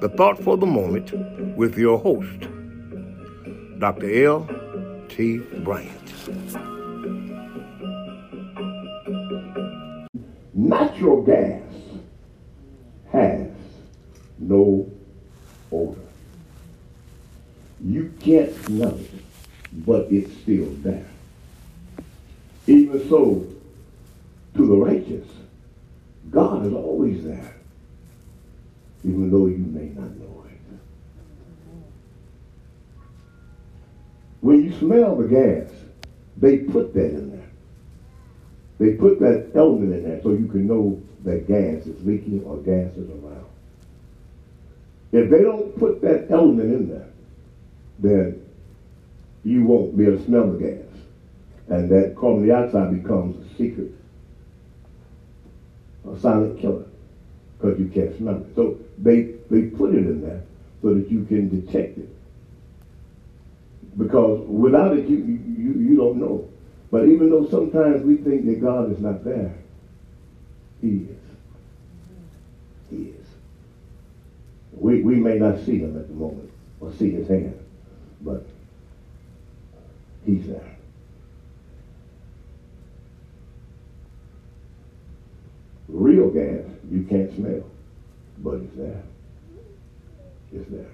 the thought for the moment with your host, Dr. L.T. Bryant. Natural gas has no odor. You can't smell it, but it's still there. Even so, to the righteous, God is always there, even though you may not know it. When you smell the gas, they put that in there. They put that element in there so you can know that gas is leaking or gas is around. If they don't put that element in there, then you won't be able to smell the gas. And that carbon dioxide becomes a secret, a silent killer, because you can't smell it. So they, they put it in there so that you can detect it. Because without it, you, you, you don't know. But even though sometimes we think that God is not there, He is. He is. We, we may not see Him at the moment or see His hand, but He's there. Real gas you can't smell, but it's there. It's there.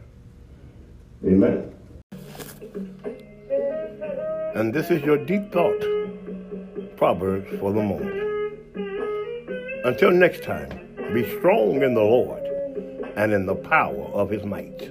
Amen. And this is your deep thought, Proverbs for the moment. Until next time, be strong in the Lord and in the power of his might.